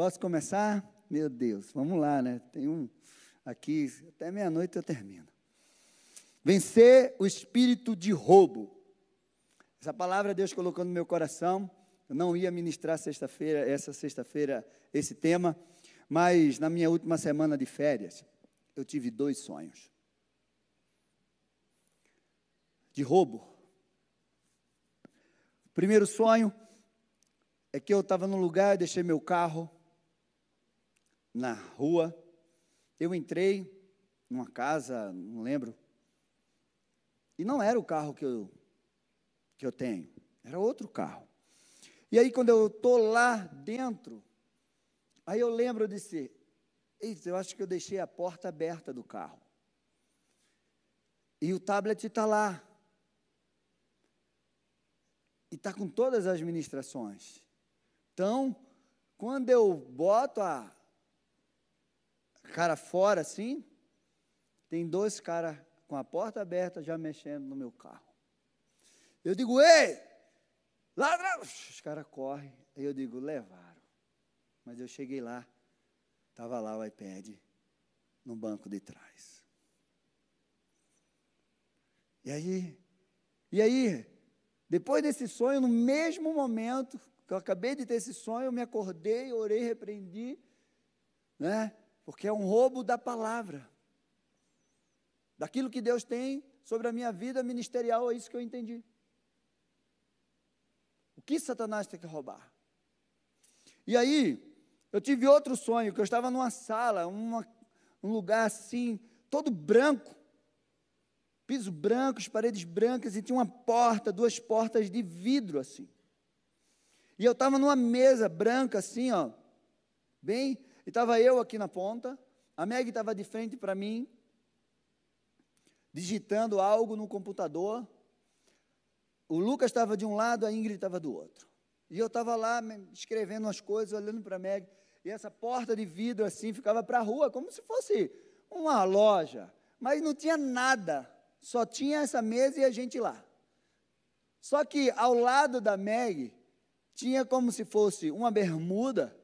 Posso começar? Meu Deus, vamos lá, né? Tem um aqui, até meia-noite eu termino. Vencer o espírito de roubo. Essa palavra Deus colocou no meu coração. Eu não ia ministrar sexta-feira, essa sexta-feira, esse tema, mas na minha última semana de férias, eu tive dois sonhos. De roubo. O primeiro sonho é que eu estava num lugar, deixei meu carro na rua. Eu entrei numa casa, não lembro. E não era o carro que eu, que eu tenho, era outro carro. E aí, quando eu estou lá dentro, aí eu lembro de ser, eu acho que eu deixei a porta aberta do carro. E o tablet está lá. E está com todas as ministrações. Então, quando eu boto a cara fora assim, tem dois caras com a porta aberta já mexendo no meu carro. Eu digo, ei, ladrão! Os caras correm. Aí eu digo, levaram. Mas eu cheguei lá, estava lá o iPad no banco de trás. E aí, e aí, depois desse sonho, no mesmo momento que eu acabei de ter esse sonho, eu me acordei, orei, repreendi, né? Porque é um roubo da palavra. Daquilo que Deus tem sobre a minha vida ministerial, é isso que eu entendi. O que Satanás tem que roubar? E aí, eu tive outro sonho, que eu estava numa sala, uma, um lugar assim, todo branco, piso branco, as paredes brancas, e tinha uma porta, duas portas de vidro assim. E eu estava numa mesa branca assim, ó, bem, estava eu aqui na ponta, a Meg estava de frente para mim, digitando algo no computador, o Lucas estava de um lado, a Ingrid estava do outro. E eu estava lá escrevendo as coisas, olhando para a Meg, e essa porta de vidro assim ficava para a rua, como se fosse uma loja, mas não tinha nada, só tinha essa mesa e a gente lá. Só que ao lado da Meg tinha como se fosse uma bermuda,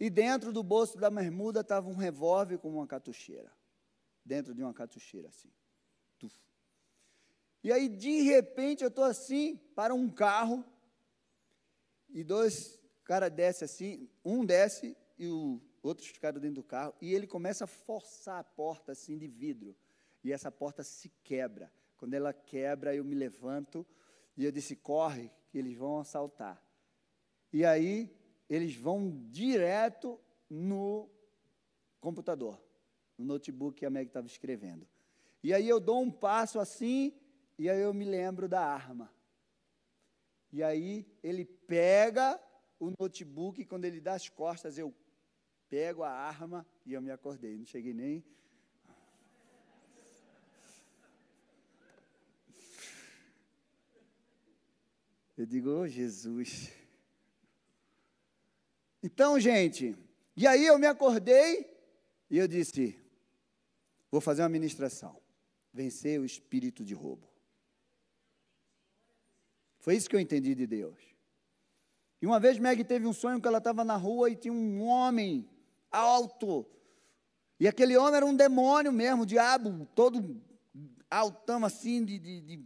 e dentro do bolso da bermuda estava um revólver com uma catucheira. Dentro de uma catucheira assim. Tuf. E aí, de repente, eu estou assim, para um carro, e dois caras descem assim, um desce e o outro ficaram dentro do carro, e ele começa a forçar a porta assim de vidro, e essa porta se quebra. Quando ela quebra, eu me levanto, e eu disse: corre, que eles vão assaltar. E aí, eles vão direto no computador, no notebook que a Meg estava escrevendo. E aí eu dou um passo assim, e aí eu me lembro da arma. E aí ele pega o notebook e quando ele dá as costas, eu pego a arma e eu me acordei. Não cheguei nem. Eu digo, oh, Jesus. Então, gente, e aí eu me acordei e eu disse: vou fazer uma ministração. Vencer o espírito de roubo. Foi isso que eu entendi de Deus. E uma vez Meg teve um sonho que ela estava na rua e tinha um homem alto. E aquele homem era um demônio mesmo, um diabo, todo altão assim, de, de, de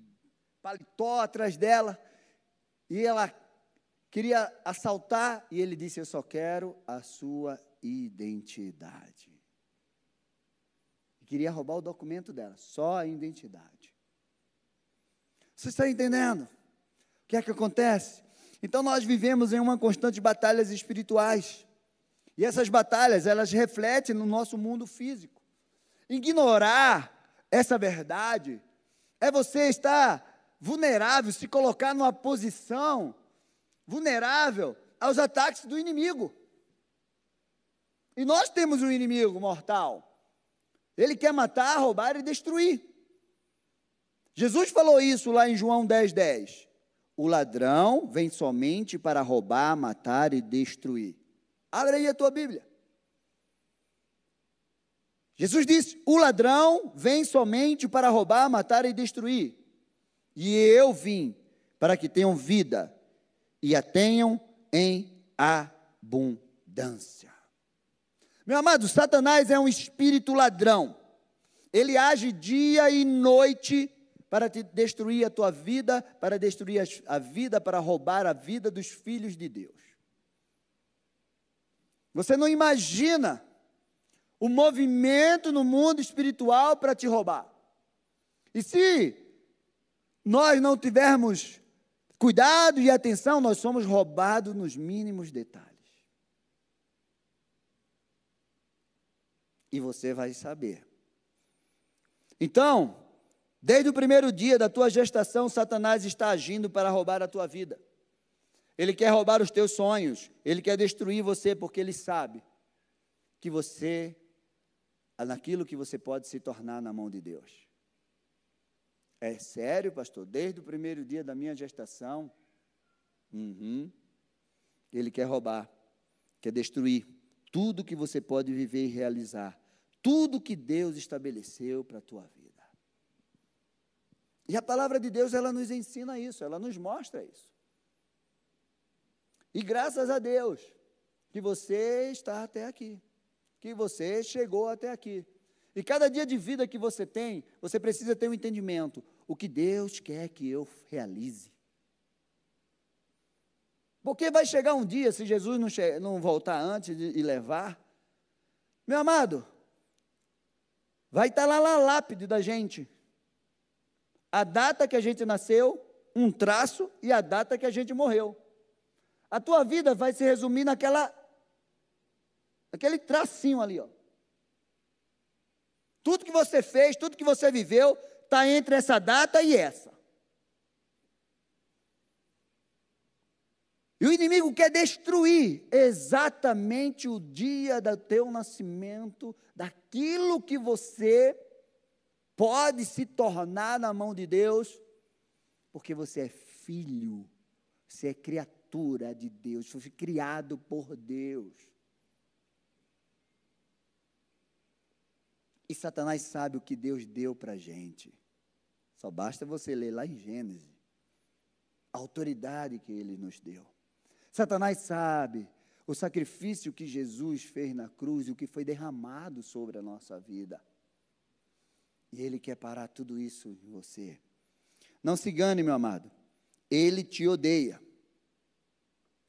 paletó atrás dela. E ela queria assaltar, e ele disse: Eu só quero a sua identidade. Queria roubar o documento dela, só a identidade. Você está entendendo? O que é que acontece? Então nós vivemos em uma constante batalhas espirituais. E essas batalhas, elas refletem no nosso mundo físico. Ignorar essa verdade é você estar vulnerável, se colocar numa posição vulnerável aos ataques do inimigo. E nós temos um inimigo mortal. Ele quer matar, roubar e destruir. Jesus falou isso lá em João 10, 10. O ladrão vem somente para roubar, matar e destruir. Abre aí a tua Bíblia. Jesus disse: O ladrão vem somente para roubar, matar e destruir. E eu vim para que tenham vida e a tenham em abundância. Meu amado, Satanás é um espírito ladrão. Ele age dia e noite para te destruir a tua vida, para destruir a vida, para roubar a vida dos filhos de Deus. Você não imagina o movimento no mundo espiritual para te roubar. E se nós não tivermos cuidado e atenção, nós somos roubados nos mínimos detalhes. E você vai saber. Então, desde o primeiro dia da tua gestação, Satanás está agindo para roubar a tua vida. Ele quer roubar os teus sonhos, ele quer destruir você, porque ele sabe que você, naquilo que você pode se tornar na mão de Deus. É sério, pastor? Desde o primeiro dia da minha gestação, uhum, ele quer roubar, quer destruir tudo que você pode viver e realizar, tudo que Deus estabeleceu para a tua vida. E a palavra de Deus, ela nos ensina isso, ela nos mostra isso. E graças a Deus que você está até aqui, que você chegou até aqui. E cada dia de vida que você tem, você precisa ter um entendimento o que Deus quer que eu realize. Porque vai chegar um dia, se Jesus não, não voltar antes e levar, meu amado, vai estar lá na lápide da gente. A data que a gente nasceu, um traço e a data que a gente morreu. A tua vida vai se resumir naquela, naquele tracinho ali, ó. Tudo que você fez, tudo que você viveu, está entre essa data e essa. E o inimigo quer destruir exatamente o dia do teu nascimento, daquilo que você pode se tornar na mão de Deus, porque você é filho, você é criatura de Deus, foi criado por Deus. E Satanás sabe o que Deus deu para a gente. Só basta você ler lá em Gênesis a autoridade que ele nos deu. Satanás sabe o sacrifício que Jesus fez na cruz e o que foi derramado sobre a nossa vida. E ele quer parar tudo isso em você. Não se engane, meu amado. Ele te odeia.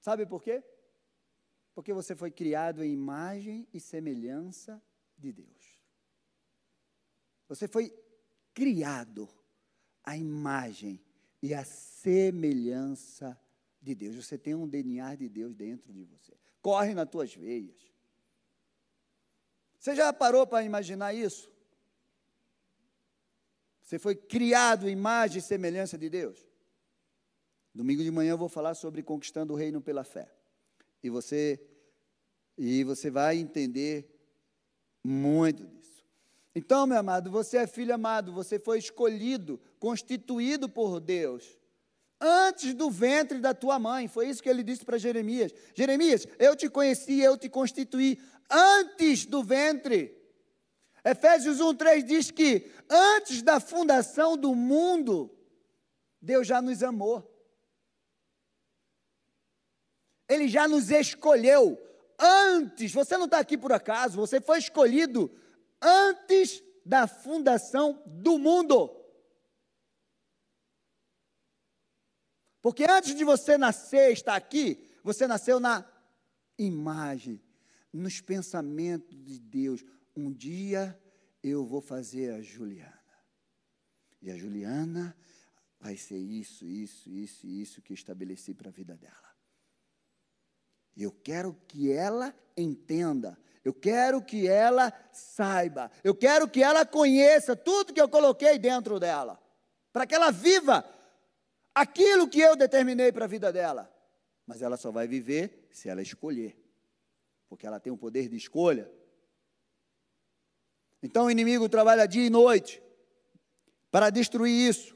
Sabe por quê? Porque você foi criado em imagem e semelhança de Deus. Você foi criado a imagem e a semelhança de Deus. Você tem um DNA de Deus dentro de você. Corre nas tuas veias. Você já parou para imaginar isso? Você foi criado em imagem e semelhança de Deus? Domingo de manhã eu vou falar sobre conquistando o reino pela fé. E você e você vai entender muito disso. Então, meu amado, você é filho amado, você foi escolhido, constituído por Deus. Antes do ventre da tua mãe, foi isso que ele disse para Jeremias: Jeremias, eu te conheci, eu te constituí antes do ventre. Efésios 1,3 diz que antes da fundação do mundo, Deus já nos amou. Ele já nos escolheu antes. Você não está aqui por acaso, você foi escolhido antes da fundação do mundo. Porque antes de você nascer, estar aqui, você nasceu na imagem, nos pensamentos de Deus. Um dia eu vou fazer a Juliana. E a Juliana vai ser isso, isso, isso isso que estabeleci para a vida dela. Eu quero que ela entenda eu quero que ela saiba. Eu quero que ela conheça tudo que eu coloquei dentro dela. Para que ela viva aquilo que eu determinei para a vida dela. Mas ela só vai viver se ela escolher. Porque ela tem o poder de escolha. Então o inimigo trabalha dia e noite para destruir isso.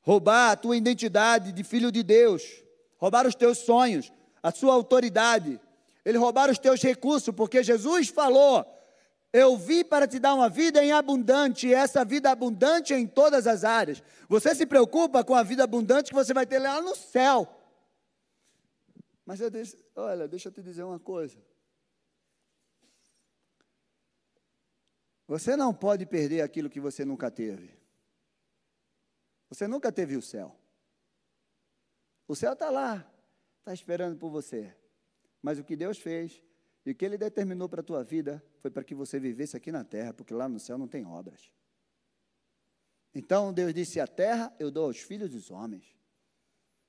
Roubar a tua identidade de filho de Deus. Roubar os teus sonhos, a sua autoridade ele roubaram os teus recursos, porque Jesus falou: Eu vim para te dar uma vida em abundante, e essa vida abundante é em todas as áreas. Você se preocupa com a vida abundante que você vai ter lá no céu. Mas eu disse, olha, deixa eu te dizer uma coisa. Você não pode perder aquilo que você nunca teve. Você nunca teve o céu. O céu está lá, está esperando por você. Mas o que Deus fez e o que Ele determinou para a tua vida foi para que você vivesse aqui na terra, porque lá no céu não tem obras. Então Deus disse: A terra eu dou aos filhos dos homens,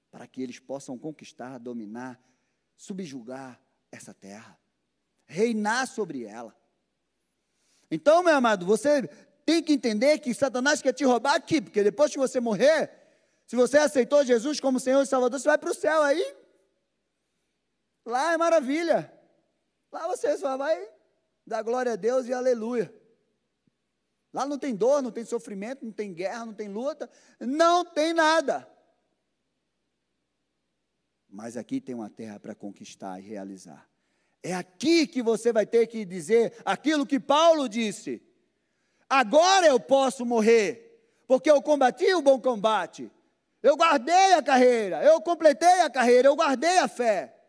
para que eles possam conquistar, dominar, subjugar essa terra, reinar sobre ela. Então, meu amado, você tem que entender que Satanás quer te roubar aqui, porque depois que você morrer, se você aceitou Jesus como Senhor e Salvador, você vai para o céu aí. Lá é maravilha. Lá você só vai dar glória a Deus e aleluia. Lá não tem dor, não tem sofrimento, não tem guerra, não tem luta, não tem nada. Mas aqui tem uma terra para conquistar e realizar. É aqui que você vai ter que dizer aquilo que Paulo disse. Agora eu posso morrer, porque eu combati o bom combate. Eu guardei a carreira, eu completei a carreira, eu guardei a fé.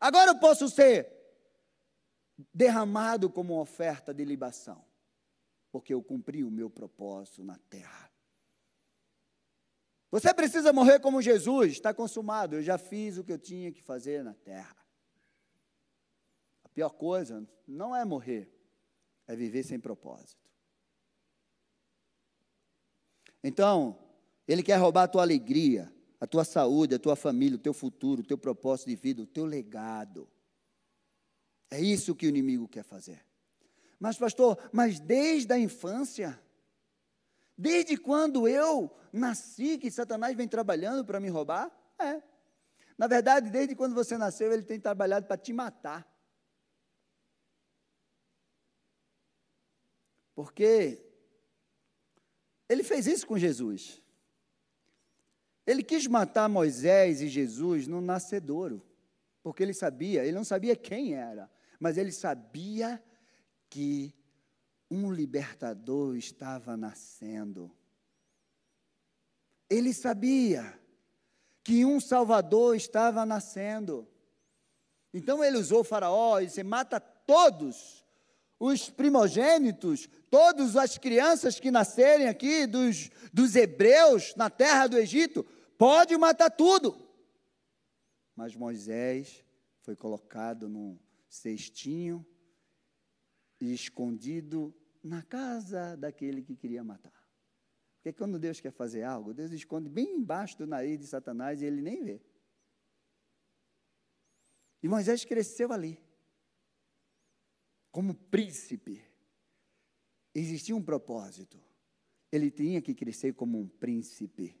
Agora eu posso ser derramado como oferta de libação, porque eu cumpri o meu propósito na terra. Você precisa morrer como Jesus, está consumado, eu já fiz o que eu tinha que fazer na terra pior coisa não é morrer, é viver sem propósito. Então, ele quer roubar a tua alegria, a tua saúde, a tua família, o teu futuro, o teu propósito de vida, o teu legado. É isso que o inimigo quer fazer. Mas, pastor, mas desde a infância, desde quando eu nasci, que Satanás vem trabalhando para me roubar? É. Na verdade, desde quando você nasceu, ele tem trabalhado para te matar. Porque ele fez isso com Jesus. Ele quis matar Moisés e Jesus no nascedouro, porque ele sabia, ele não sabia quem era, mas ele sabia que um libertador estava nascendo. Ele sabia que um salvador estava nascendo. Então ele usou o faraó e disse: mata todos os primogênitos, todas as crianças que nascerem aqui dos, dos hebreus na terra do Egito, pode matar tudo. Mas Moisés foi colocado num cestinho e escondido na casa daquele que queria matar. Porque quando Deus quer fazer algo, Deus esconde bem embaixo do nariz de Satanás e ele nem vê. E Moisés cresceu ali como príncipe, existia um propósito. Ele tinha que crescer como um príncipe,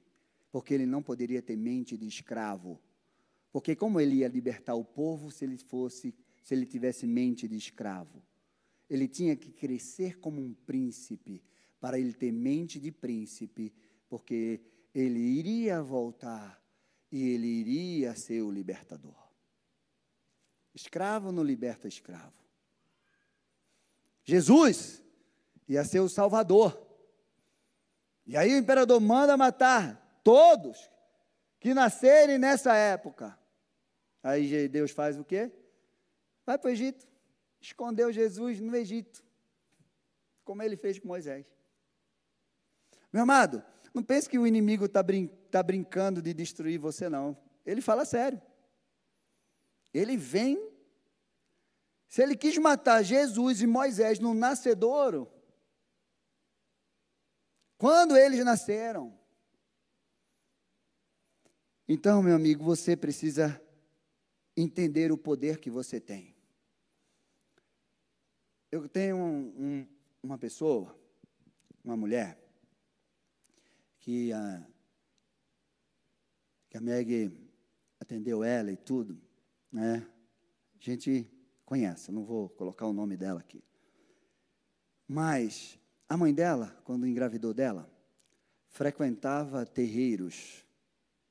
porque ele não poderia ter mente de escravo. Porque como ele ia libertar o povo se ele fosse, se ele tivesse mente de escravo? Ele tinha que crescer como um príncipe, para ele ter mente de príncipe, porque ele iria voltar e ele iria ser o libertador. Escravo não liberta escravo. Jesus ia ser o Salvador. E aí o imperador manda matar todos que nascerem nessa época. Aí Deus faz o quê? Vai para o Egito. Escondeu Jesus no Egito. Como ele fez com Moisés. Meu amado, não pense que o inimigo está brin tá brincando de destruir você, não. Ele fala sério. Ele vem se ele quis matar Jesus e Moisés no nascedouro, quando eles nasceram. Então, meu amigo, você precisa entender o poder que você tem. Eu tenho um, um, uma pessoa, uma mulher, que a, que a Meg atendeu ela e tudo, né? A gente conhece, não vou colocar o nome dela aqui. Mas a mãe dela, quando engravidou dela, frequentava terreiros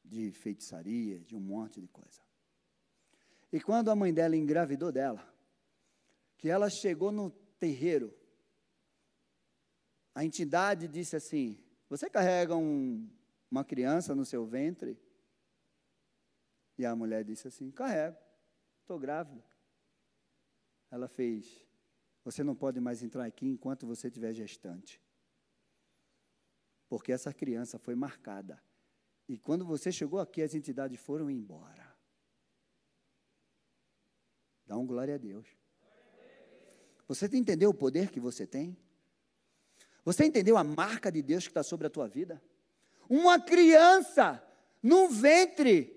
de feitiçaria, de um monte de coisa. E quando a mãe dela engravidou dela, que ela chegou no terreiro, a entidade disse assim: Você carrega um, uma criança no seu ventre? E a mulher disse assim: carrego, estou grávida. Ela fez: você não pode mais entrar aqui enquanto você estiver gestante. Porque essa criança foi marcada. E quando você chegou aqui, as entidades foram embora. Dá um glória a Deus. Você entendeu o poder que você tem? Você entendeu a marca de Deus que está sobre a tua vida? Uma criança no ventre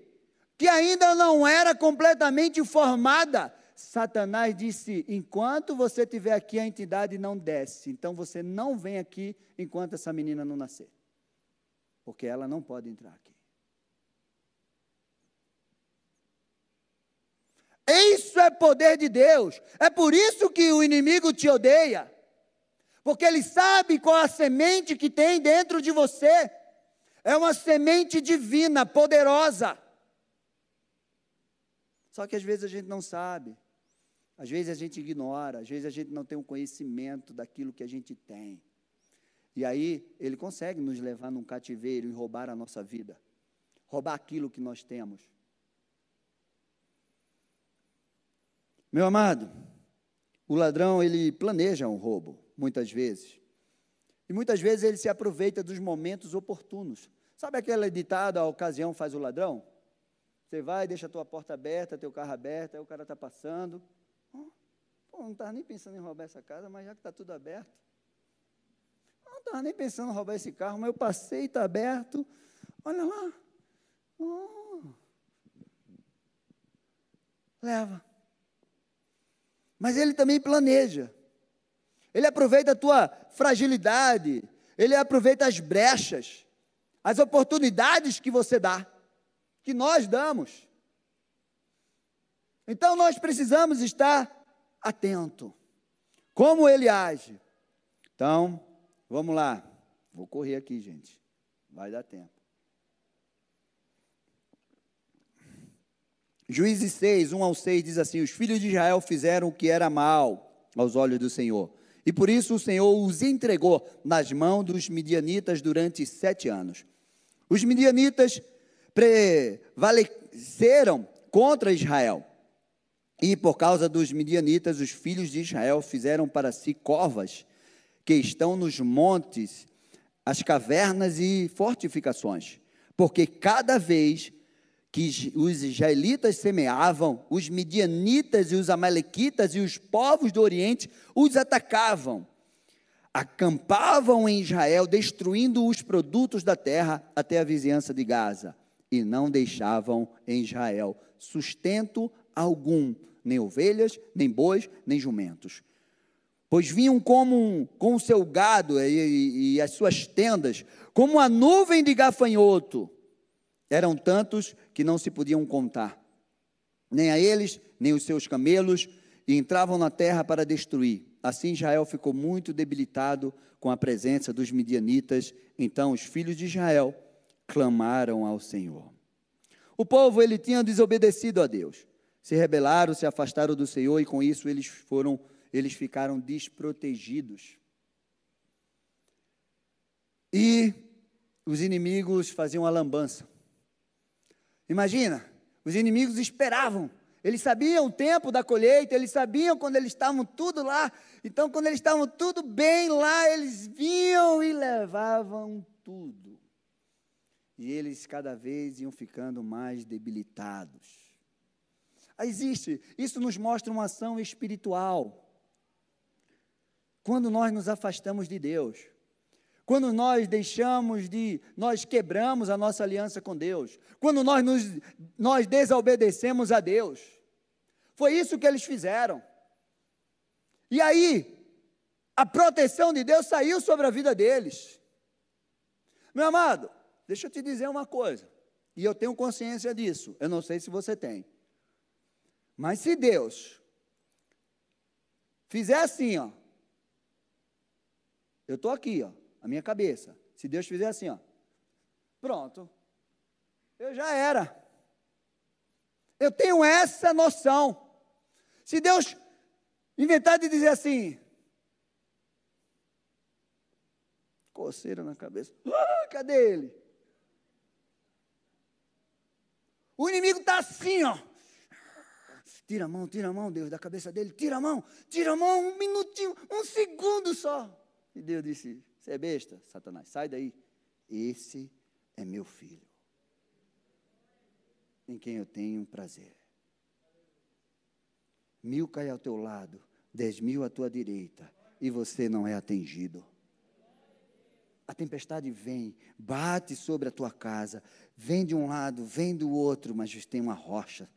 que ainda não era completamente formada. Satanás disse: enquanto você estiver aqui, a entidade não desce. Então você não vem aqui enquanto essa menina não nascer. Porque ela não pode entrar aqui. Isso é poder de Deus. É por isso que o inimigo te odeia. Porque ele sabe qual a semente que tem dentro de você. É uma semente divina, poderosa. Só que às vezes a gente não sabe. Às vezes a gente ignora, às vezes a gente não tem um conhecimento daquilo que a gente tem. E aí ele consegue nos levar num cativeiro e roubar a nossa vida, roubar aquilo que nós temos. Meu amado, o ladrão, ele planeja um roubo, muitas vezes. E muitas vezes ele se aproveita dos momentos oportunos. Sabe aquela ditada, a ocasião faz o ladrão? Você vai, deixa a tua porta aberta, teu carro aberto, aí o cara está passando. Pô, não estava nem pensando em roubar essa casa, mas já que está tudo aberto. Não estava nem pensando em roubar esse carro, mas eu passei, está aberto. Olha lá. Oh. Leva. Mas ele também planeja. Ele aproveita a tua fragilidade, ele aproveita as brechas, as oportunidades que você dá, que nós damos. Então nós precisamos estar atento. Como ele age? Então, vamos lá. Vou correr aqui, gente. Vai dar tempo. Juízes 6, 1 ao 6 diz assim: Os filhos de Israel fizeram o que era mal aos olhos do Senhor. E por isso o Senhor os entregou nas mãos dos midianitas durante sete anos. Os midianitas prevaleceram contra Israel. E por causa dos midianitas, os filhos de Israel fizeram para si covas que estão nos montes, as cavernas e fortificações. Porque cada vez que os israelitas semeavam, os midianitas e os amalequitas e os povos do Oriente os atacavam. Acampavam em Israel, destruindo os produtos da terra até a vizinhança de Gaza, e não deixavam em Israel sustento algum, nem ovelhas, nem bois, nem jumentos. Pois vinham como com o seu gado e, e, as suas tendas, como a nuvem de gafanhoto. Eram tantos que não se podiam contar, nem a eles, nem os seus camelos, e entravam na terra para destruir. Assim Israel ficou muito debilitado com a presença dos midianitas. Então os filhos de Israel clamaram ao Senhor. O povo ele tinha desobedecido a Deus. Se rebelaram, se afastaram do Senhor e com isso eles foram eles ficaram desprotegidos. E os inimigos faziam a lambança. Imagina, os inimigos esperavam. Eles sabiam o tempo da colheita, eles sabiam quando eles estavam tudo lá. Então, quando eles estavam tudo bem lá, eles vinham e levavam tudo. E eles cada vez iam ficando mais debilitados. Existe, isso nos mostra uma ação espiritual. Quando nós nos afastamos de Deus, quando nós deixamos de, nós quebramos a nossa aliança com Deus, quando nós, nos, nós desobedecemos a Deus. Foi isso que eles fizeram. E aí, a proteção de Deus saiu sobre a vida deles. Meu amado, deixa eu te dizer uma coisa, e eu tenho consciência disso, eu não sei se você tem. Mas se Deus fizer assim, ó, eu estou aqui, ó, a minha cabeça. Se Deus fizer assim, ó, pronto, eu já era. Eu tenho essa noção. Se Deus inventar de dizer assim, coceira na cabeça, ah, cadê ele? O inimigo está assim, ó. Tira a mão, tira a mão, Deus, da cabeça dele, tira a mão, tira a mão, um minutinho, um segundo só. E Deus disse: Você é besta, Satanás, sai daí. Esse é meu filho, em quem eu tenho prazer. Mil cai ao teu lado, dez mil à tua direita, e você não é atingido. A tempestade vem, bate sobre a tua casa, vem de um lado, vem do outro, mas tem uma rocha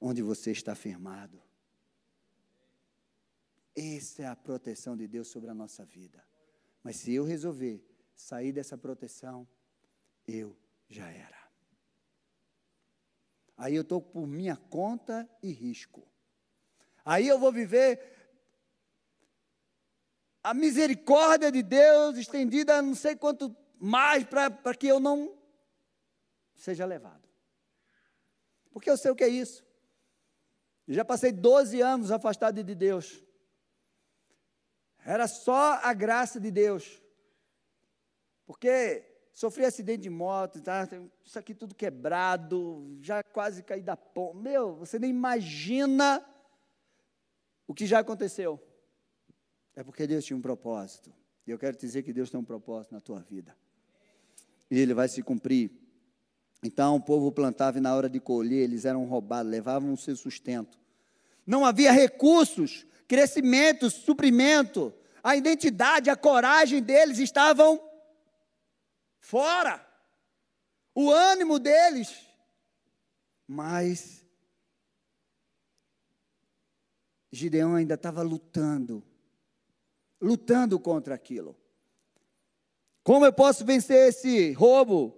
onde você está firmado. Essa é a proteção de Deus sobre a nossa vida. Mas se eu resolver sair dessa proteção, eu já era. Aí eu estou por minha conta e risco. Aí eu vou viver a misericórdia de Deus estendida não sei quanto mais para que eu não seja levado. Porque eu sei o que é isso. Eu já passei 12 anos afastado de Deus. Era só a graça de Deus. Porque sofri acidente de moto, tá? isso aqui tudo quebrado, já quase caí da ponta. Meu, você nem imagina o que já aconteceu. É porque Deus tinha um propósito. E eu quero dizer que Deus tem um propósito na tua vida. E ele vai se cumprir. Então o povo plantava e na hora de colher eles eram roubados, levavam o seu sustento. Não havia recursos, crescimento, suprimento. A identidade, a coragem deles estavam fora. O ânimo deles. Mas Gideão ainda estava lutando, lutando contra aquilo. Como eu posso vencer esse roubo?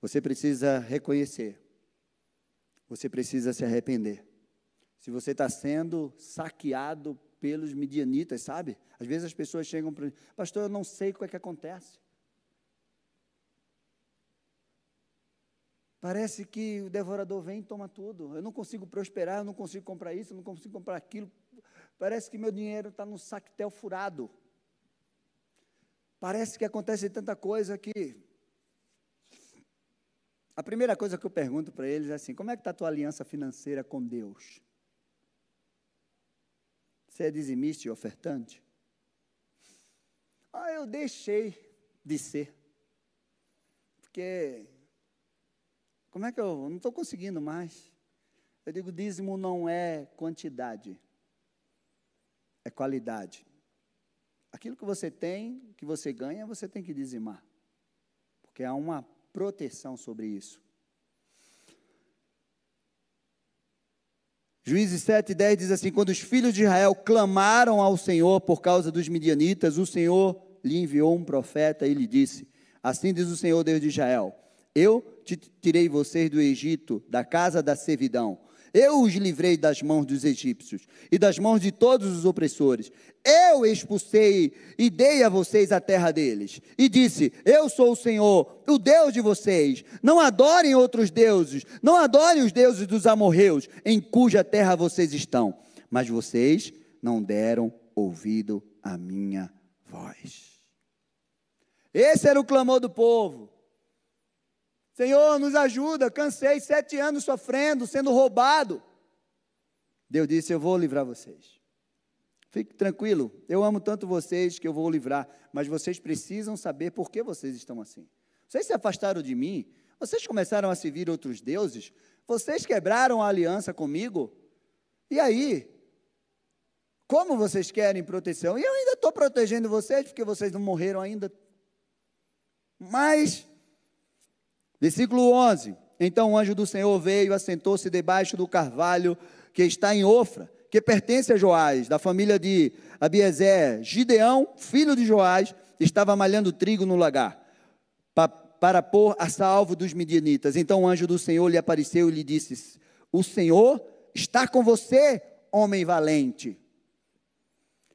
Você precisa reconhecer. Você precisa se arrepender. Se você está sendo saqueado pelos midianitas, sabe? Às vezes as pessoas chegam para pastor, eu não sei o que é que acontece. Parece que o devorador vem e toma tudo. Eu não consigo prosperar, eu não consigo comprar isso, eu não consigo comprar aquilo. Parece que meu dinheiro está no sactel furado. Parece que acontece tanta coisa que a primeira coisa que eu pergunto para eles é assim: como é que está a tua aliança financeira com Deus? Você é dizimista e ofertante? Ah, eu deixei de ser. Porque, como é que eu não estou conseguindo mais? Eu digo: dízimo não é quantidade, é qualidade. Aquilo que você tem, que você ganha, você tem que dizimar. Porque há uma proteção sobre isso. Juízes 7, 10 diz assim: Quando os filhos de Israel clamaram ao Senhor por causa dos midianitas, o Senhor lhe enviou um profeta e lhe disse: Assim diz o Senhor Deus de Israel: Eu te tirei vocês do Egito, da casa da servidão. Eu os livrei das mãos dos egípcios e das mãos de todos os opressores. Eu expulsei e dei a vocês a terra deles. E disse: Eu sou o Senhor, o Deus de vocês. Não adorem outros deuses, não adorem os deuses dos amorreus, em cuja terra vocês estão. Mas vocês não deram ouvido à minha voz. Esse era o clamor do povo. Senhor, nos ajuda, cansei sete anos sofrendo, sendo roubado. Deus disse: Eu vou livrar vocês. Fique tranquilo, eu amo tanto vocês que eu vou livrar, mas vocês precisam saber por que vocês estão assim. Vocês se afastaram de mim, vocês começaram a servir outros deuses, vocês quebraram a aliança comigo, e aí? Como vocês querem proteção? E eu ainda estou protegendo vocês, porque vocês não morreram ainda. Mas Versículo 11: Então o anjo do Senhor veio, assentou-se debaixo do carvalho que está em Ofra, que pertence a Joás, da família de Abiezer. Gideão, filho de Joás, estava malhando trigo no lagar, pa, para pôr a salvo dos midianitas. Então o anjo do Senhor lhe apareceu e lhe disse: O Senhor está com você, homem valente.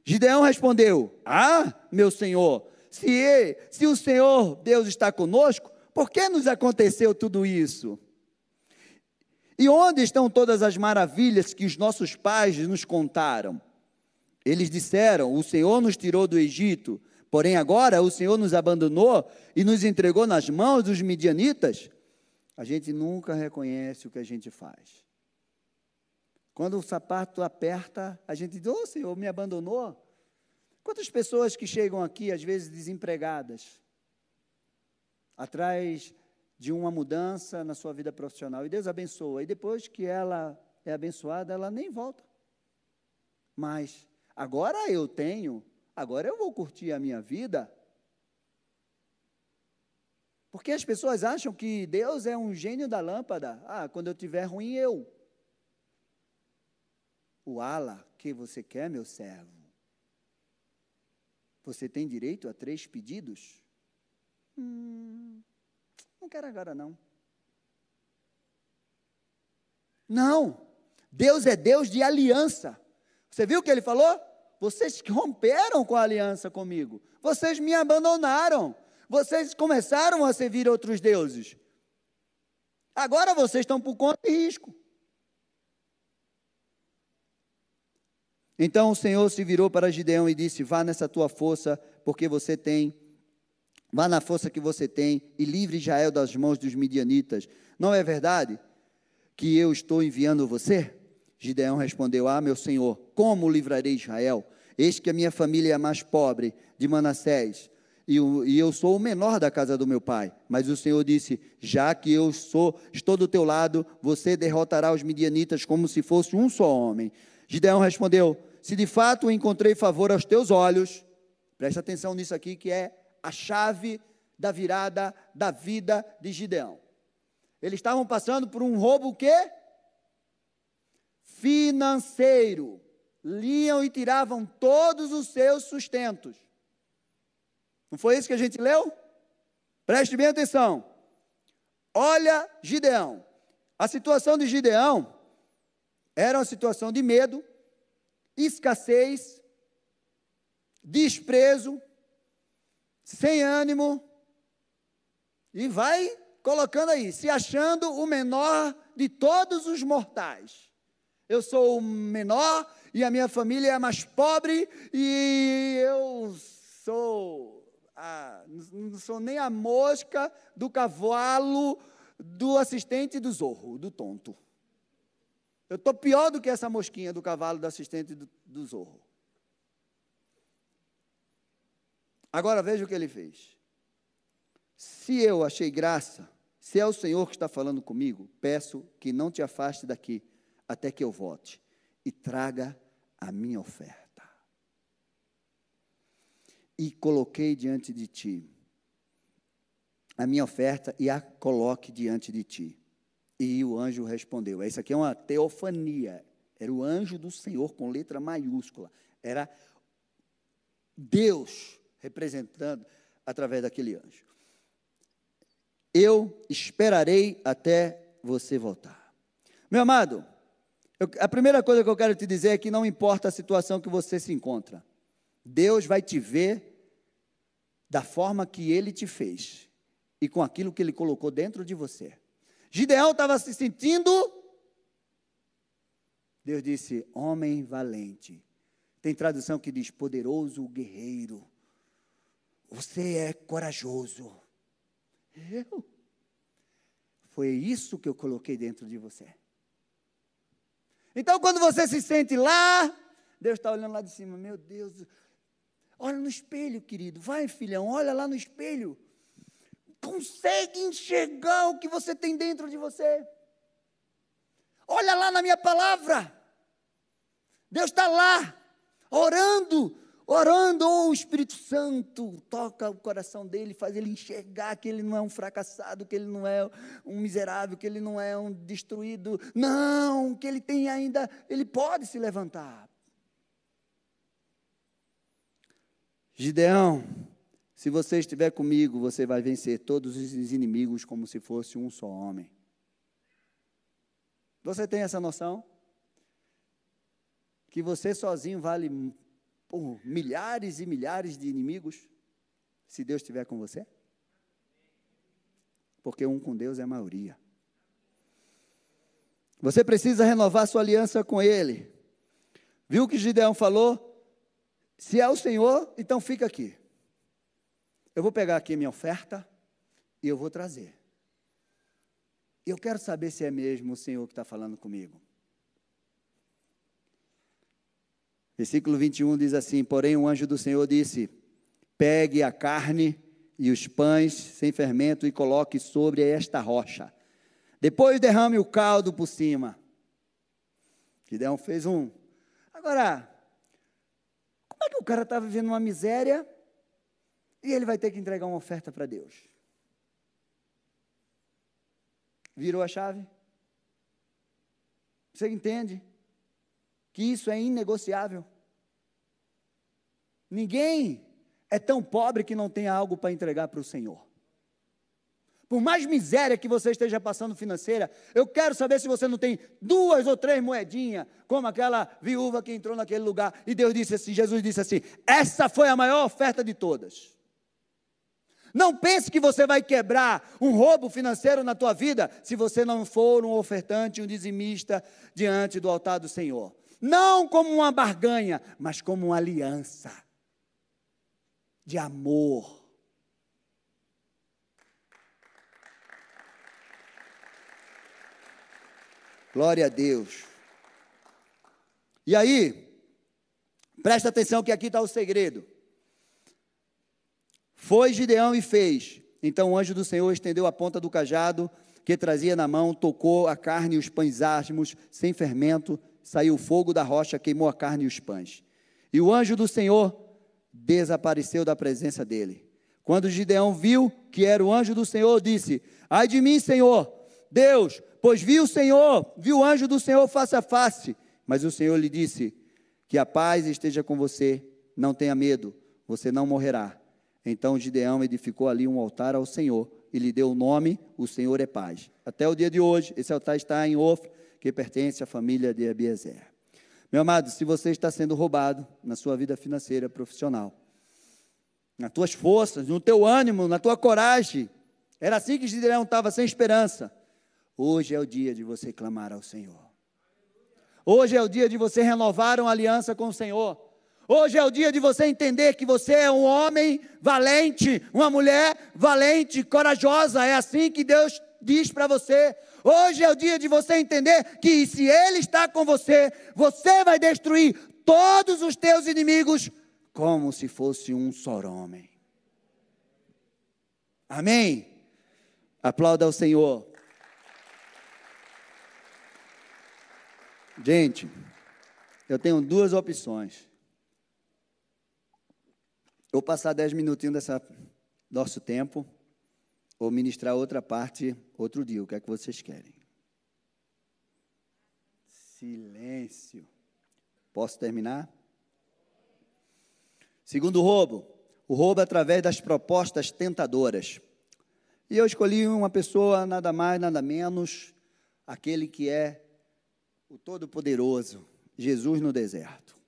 Gideão respondeu: Ah, meu senhor, se, se o Senhor Deus está conosco, por que nos aconteceu tudo isso? E onde estão todas as maravilhas que os nossos pais nos contaram? Eles disseram: O Senhor nos tirou do Egito, porém agora o Senhor nos abandonou e nos entregou nas mãos dos midianitas. a gente nunca reconhece o que a gente faz. Quando o sapato aperta, a gente diz: Ô oh, Senhor, me abandonou? Quantas pessoas que chegam aqui, às vezes desempregadas, atrás de uma mudança na sua vida profissional, e Deus abençoa, e depois que ela é abençoada, ela nem volta. Mas agora eu tenho, agora eu vou curtir a minha vida. Porque as pessoas acham que Deus é um gênio da lâmpada. Ah, quando eu tiver ruim, eu. O ala que você quer, meu servo? Você tem direito a três pedidos? Hum, não quero agora, não. Não. Deus é Deus de aliança. Você viu o que ele falou? Vocês romperam com a aliança comigo. Vocês me abandonaram. Vocês começaram a servir outros deuses. Agora vocês estão por conta e risco. Então o Senhor se virou para Gideão e disse: Vá nessa tua força, porque você tem, vá na força que você tem e livre Israel das mãos dos midianitas. Não é verdade que eu estou enviando você? Gideão respondeu: Ah, meu senhor, como livrarei Israel? Eis que a minha família é a mais pobre de Manassés, e, eu sou o menor da casa do meu pai. Mas o Senhor disse: Já que eu sou, estou do teu lado, você derrotará os midianitas como se fosse um só homem. Gideão respondeu: se de fato encontrei favor aos teus olhos, preste atenção nisso aqui, que é a chave da virada da vida de Gideão. Eles estavam passando por um roubo o quê? Financeiro. Liam e tiravam todos os seus sustentos. Não foi isso que a gente leu? Preste bem atenção. Olha Gideão. A situação de Gideão era uma situação de medo, escassez, desprezo, sem ânimo, e vai colocando aí, se achando o menor de todos os mortais. Eu sou o menor e a minha família é a mais pobre e eu sou não sou nem a mosca do cavalo do assistente do zorro, do tonto. Eu estou pior do que essa mosquinha do cavalo do assistente do, do zorro. Agora veja o que ele fez. Se eu achei graça, se é o Senhor que está falando comigo, peço que não te afaste daqui até que eu volte e traga a minha oferta. E coloquei diante de ti a minha oferta e a coloque diante de ti. E o anjo respondeu. Isso aqui é uma teofania. Era o anjo do Senhor com letra maiúscula. Era Deus representando através daquele anjo. Eu esperarei até você voltar. Meu amado, eu, a primeira coisa que eu quero te dizer é que não importa a situação que você se encontra, Deus vai te ver da forma que Ele te fez e com aquilo que Ele colocou dentro de você. Gideão estava se sentindo. Deus disse: homem valente. Tem tradução que diz: poderoso guerreiro. Você é corajoso. Eu? Foi isso que eu coloquei dentro de você. Então, quando você se sente lá, Deus está olhando lá de cima. Meu Deus, olha no espelho, querido. Vai, filhão, olha lá no espelho consegue enxergar o que você tem dentro de você. Olha lá na minha palavra. Deus está lá, orando, orando, oh, o Espírito Santo toca o coração dele, faz ele enxergar que ele não é um fracassado, que ele não é um miserável, que ele não é um destruído. Não, que ele tem ainda, ele pode se levantar. Gideão, se você estiver comigo, você vai vencer todos os inimigos como se fosse um só homem. Você tem essa noção? Que você sozinho vale por milhares e milhares de inimigos, se Deus estiver com você? Porque um com Deus é maioria. Você precisa renovar sua aliança com Ele. Viu o que Gideão falou? Se é o Senhor, então fica aqui. Eu vou pegar aqui minha oferta e eu vou trazer. Eu quero saber se é mesmo o Senhor que está falando comigo. Versículo 21 diz assim: Porém, o anjo do Senhor disse: Pegue a carne e os pães sem fermento e coloque sobre esta rocha. Depois derrame o caldo por cima. Gideão fez um. Agora, como é que o cara está vivendo uma miséria e ele vai ter que entregar uma oferta para Deus? Virou a chave? Você entende que isso é inegociável? Ninguém é tão pobre que não tenha algo para entregar para o Senhor. Por mais miséria que você esteja passando financeira, eu quero saber se você não tem duas ou três moedinhas, como aquela viúva que entrou naquele lugar e Deus disse assim, Jesus disse assim: "Essa foi a maior oferta de todas". Não pense que você vai quebrar um roubo financeiro na tua vida se você não for um ofertante, um dizimista diante do altar do Senhor. Não como uma barganha, mas como uma aliança de amor Glória a Deus. E aí, presta atenção que aqui está o segredo. Foi Gideão e fez. Então o anjo do Senhor estendeu a ponta do cajado que trazia na mão, tocou a carne e os pães asmos, sem fermento, saiu fogo da rocha, queimou a carne e os pães. E o anjo do Senhor desapareceu da presença dele. Quando Gideão viu que era o anjo do Senhor, disse: Ai de mim, Senhor, Deus, Pois viu o Senhor, viu o anjo do Senhor face a face. Mas o Senhor lhe disse: Que a paz esteja com você, não tenha medo, você não morrerá. Então Gideão edificou ali um altar ao Senhor e lhe deu o nome: O Senhor é paz. Até o dia de hoje, esse altar está em Ofra, que pertence à família de Abiezer. Meu amado, se você está sendo roubado na sua vida financeira profissional, nas tuas forças, no teu ânimo, na tua coragem, era assim que Gideão estava sem esperança. Hoje é o dia de você clamar ao Senhor. Hoje é o dia de você renovar uma aliança com o Senhor. Hoje é o dia de você entender que você é um homem valente, uma mulher valente, corajosa. É assim que Deus diz para você. Hoje é o dia de você entender que se Ele está com você, você vai destruir todos os teus inimigos como se fosse um só homem. Amém? Aplauda ao Senhor. Gente, eu tenho duas opções. Ou passar dez minutinhos dessa nosso tempo, ou ministrar outra parte outro dia. O que é que vocês querem? Silêncio. Posso terminar? Segundo roubo, o roubo é através das propostas tentadoras. E eu escolhi uma pessoa, nada mais, nada menos, aquele que é o Todo-Poderoso, Jesus no deserto.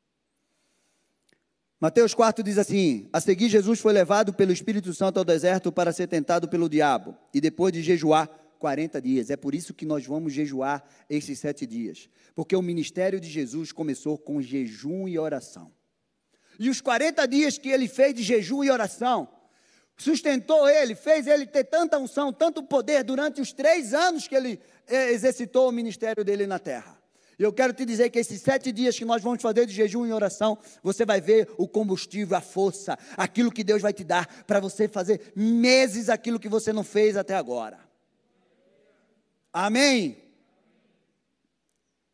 Mateus 4 diz assim: A seguir, Jesus foi levado pelo Espírito Santo ao deserto para ser tentado pelo diabo, e depois de jejuar 40 dias. É por isso que nós vamos jejuar esses sete dias, porque o ministério de Jesus começou com jejum e oração. E os 40 dias que ele fez de jejum e oração, sustentou ele, fez ele ter tanta unção, tanto poder durante os três anos que ele eh, exercitou o ministério dele na terra. E eu quero te dizer que esses sete dias que nós vamos fazer de jejum e oração, você vai ver o combustível, a força, aquilo que Deus vai te dar para você fazer meses aquilo que você não fez até agora. Amém?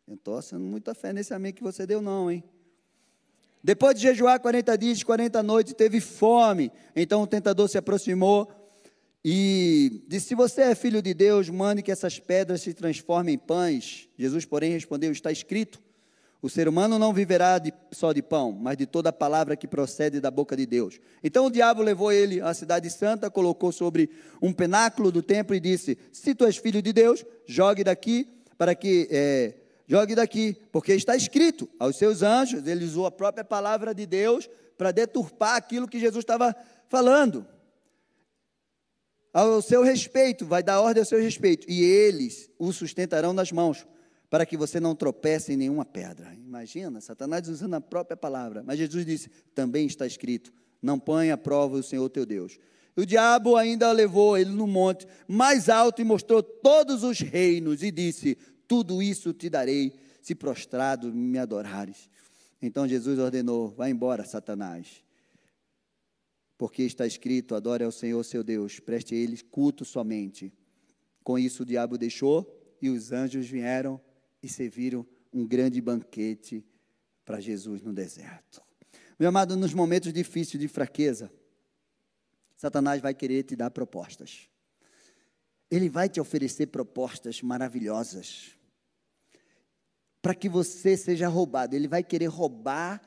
Eu estou sendo muita fé nesse amém que você deu, não, hein? Depois de jejuar 40 dias, 40 noites, teve fome. Então o tentador se aproximou e disse: Se você é filho de Deus, mande que essas pedras se transformem em pães. Jesus, porém, respondeu: Está escrito: O ser humano não viverá de, só de pão, mas de toda a palavra que procede da boca de Deus. Então o diabo levou ele à cidade santa, colocou sobre um penáculo do templo e disse: Se tu és filho de Deus, jogue daqui, para que. É, jogue daqui, porque está escrito aos seus anjos, ele usou a própria palavra de Deus para deturpar aquilo que Jesus estava falando ao seu respeito, vai dar ordem ao seu respeito, e eles o sustentarão nas mãos, para que você não tropece em nenhuma pedra. Imagina, Satanás usando a própria palavra. Mas Jesus disse: também está escrito: não ponha à prova o Senhor teu Deus. O diabo ainda levou ele no monte mais alto e mostrou todos os reinos e disse: Tudo isso te darei, se prostrado me adorares. Então Jesus ordenou: Vá embora, Satanás. Porque está escrito: Adore ao Senhor seu Deus, preste a ele culto somente. Com isso o diabo deixou e os anjos vieram e serviram um grande banquete para Jesus no deserto. Meu amado, nos momentos difíceis de fraqueza, Satanás vai querer te dar propostas. Ele vai te oferecer propostas maravilhosas para que você seja roubado. Ele vai querer roubar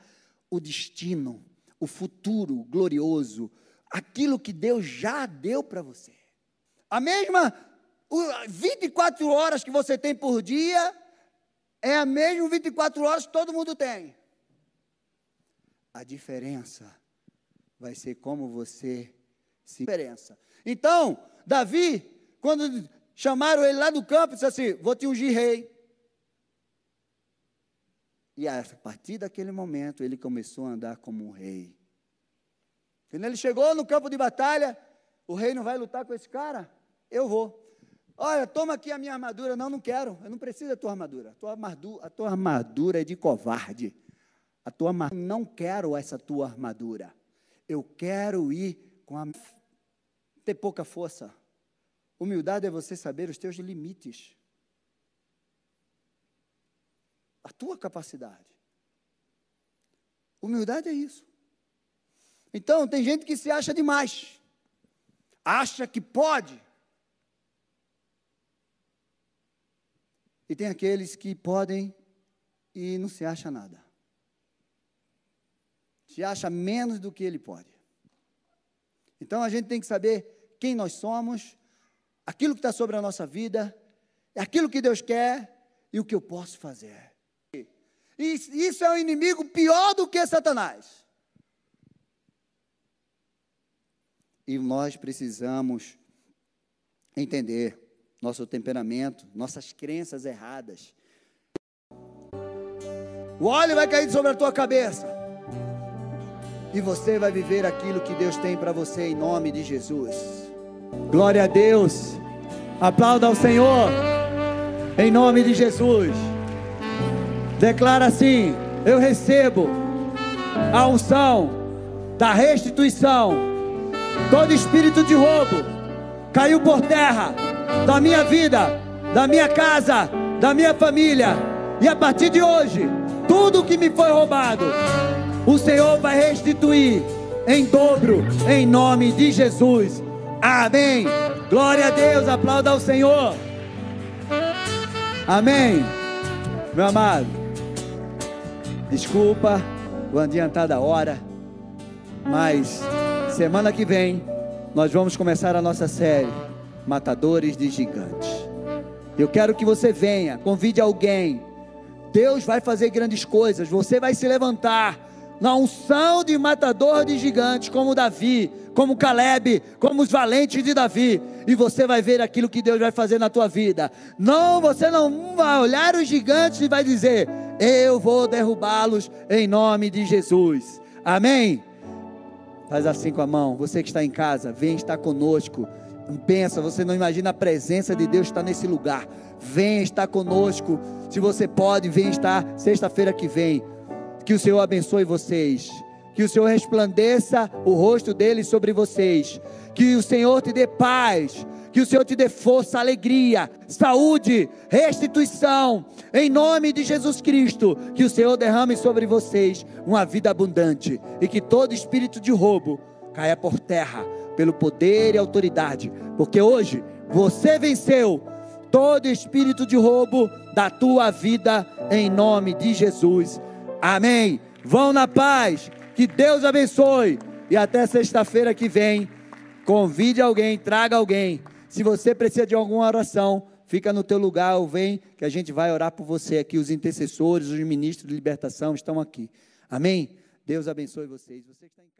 o destino, o futuro glorioso, aquilo que Deus já deu para você. A mesma 24 horas que você tem por dia é a mesma 24 horas que todo mundo tem. A diferença vai ser como você se diferença. Então, Davi, quando chamaram ele lá do campo, disse assim: Vou te ungir rei. E a partir daquele momento ele começou a andar como um rei. Quando ele chegou no campo de batalha, o rei não vai lutar com esse cara? Eu vou. Olha, toma aqui a minha armadura. Não, não quero. Eu não preciso da tua armadura. A tua armadura, a tua armadura é de covarde. A tua não quero essa tua armadura. Eu quero ir com a ter pouca força. Humildade é você saber os teus limites. A tua capacidade. Humildade é isso. Então, tem gente que se acha demais. Acha que pode. E tem aqueles que podem e não se acha nada. Se acha menos do que ele pode. Então a gente tem que saber quem nós somos, aquilo que está sobre a nossa vida, aquilo que Deus quer e o que eu posso fazer. Isso é um inimigo pior do que Satanás. E nós precisamos entender nosso temperamento, nossas crenças erradas. O óleo vai cair sobre a tua cabeça. E você vai viver aquilo que Deus tem para você em nome de Jesus. Glória a Deus. Aplauda ao Senhor. Em nome de Jesus. Declara assim: Eu recebo a unção da restituição. Todo espírito de roubo caiu por terra da minha vida, da minha casa, da minha família. E a partir de hoje, tudo que me foi roubado, o Senhor vai restituir em dobro, em nome de Jesus. Amém. Glória a Deus, aplauda ao Senhor. Amém. Meu amado, desculpa o adiantar da hora, mas semana que vem nós vamos começar a nossa série matadores de gigantes. Eu quero que você venha, convide alguém. Deus vai fazer grandes coisas, você vai se levantar na unção de matador de gigantes, como Davi, como Caleb, como os valentes de Davi, e você vai ver aquilo que Deus vai fazer na tua vida. Não, você não vai olhar os gigantes e vai dizer: Eu vou derrubá-los em nome de Jesus. Amém? Faz assim com a mão. Você que está em casa, vem estar conosco. Pensa, você não imagina a presença de Deus estar nesse lugar. Vem estar conosco. Se você pode, vem estar sexta-feira que vem. Que o Senhor abençoe vocês. Que o Senhor resplandeça o rosto dele sobre vocês. Que o Senhor te dê paz. Que o Senhor te dê força, alegria, saúde, restituição. Em nome de Jesus Cristo. Que o Senhor derrame sobre vocês uma vida abundante. E que todo espírito de roubo caia por terra pelo poder e autoridade, porque hoje você venceu todo espírito de roubo da tua vida em nome de Jesus. Amém. Vão na paz. Que Deus abençoe e até sexta-feira que vem. Convide alguém, traga alguém. Se você precisa de alguma oração, fica no teu lugar ou vem que a gente vai orar por você aqui. Os intercessores, os ministros de libertação estão aqui. Amém? Deus abençoe vocês. Você está em.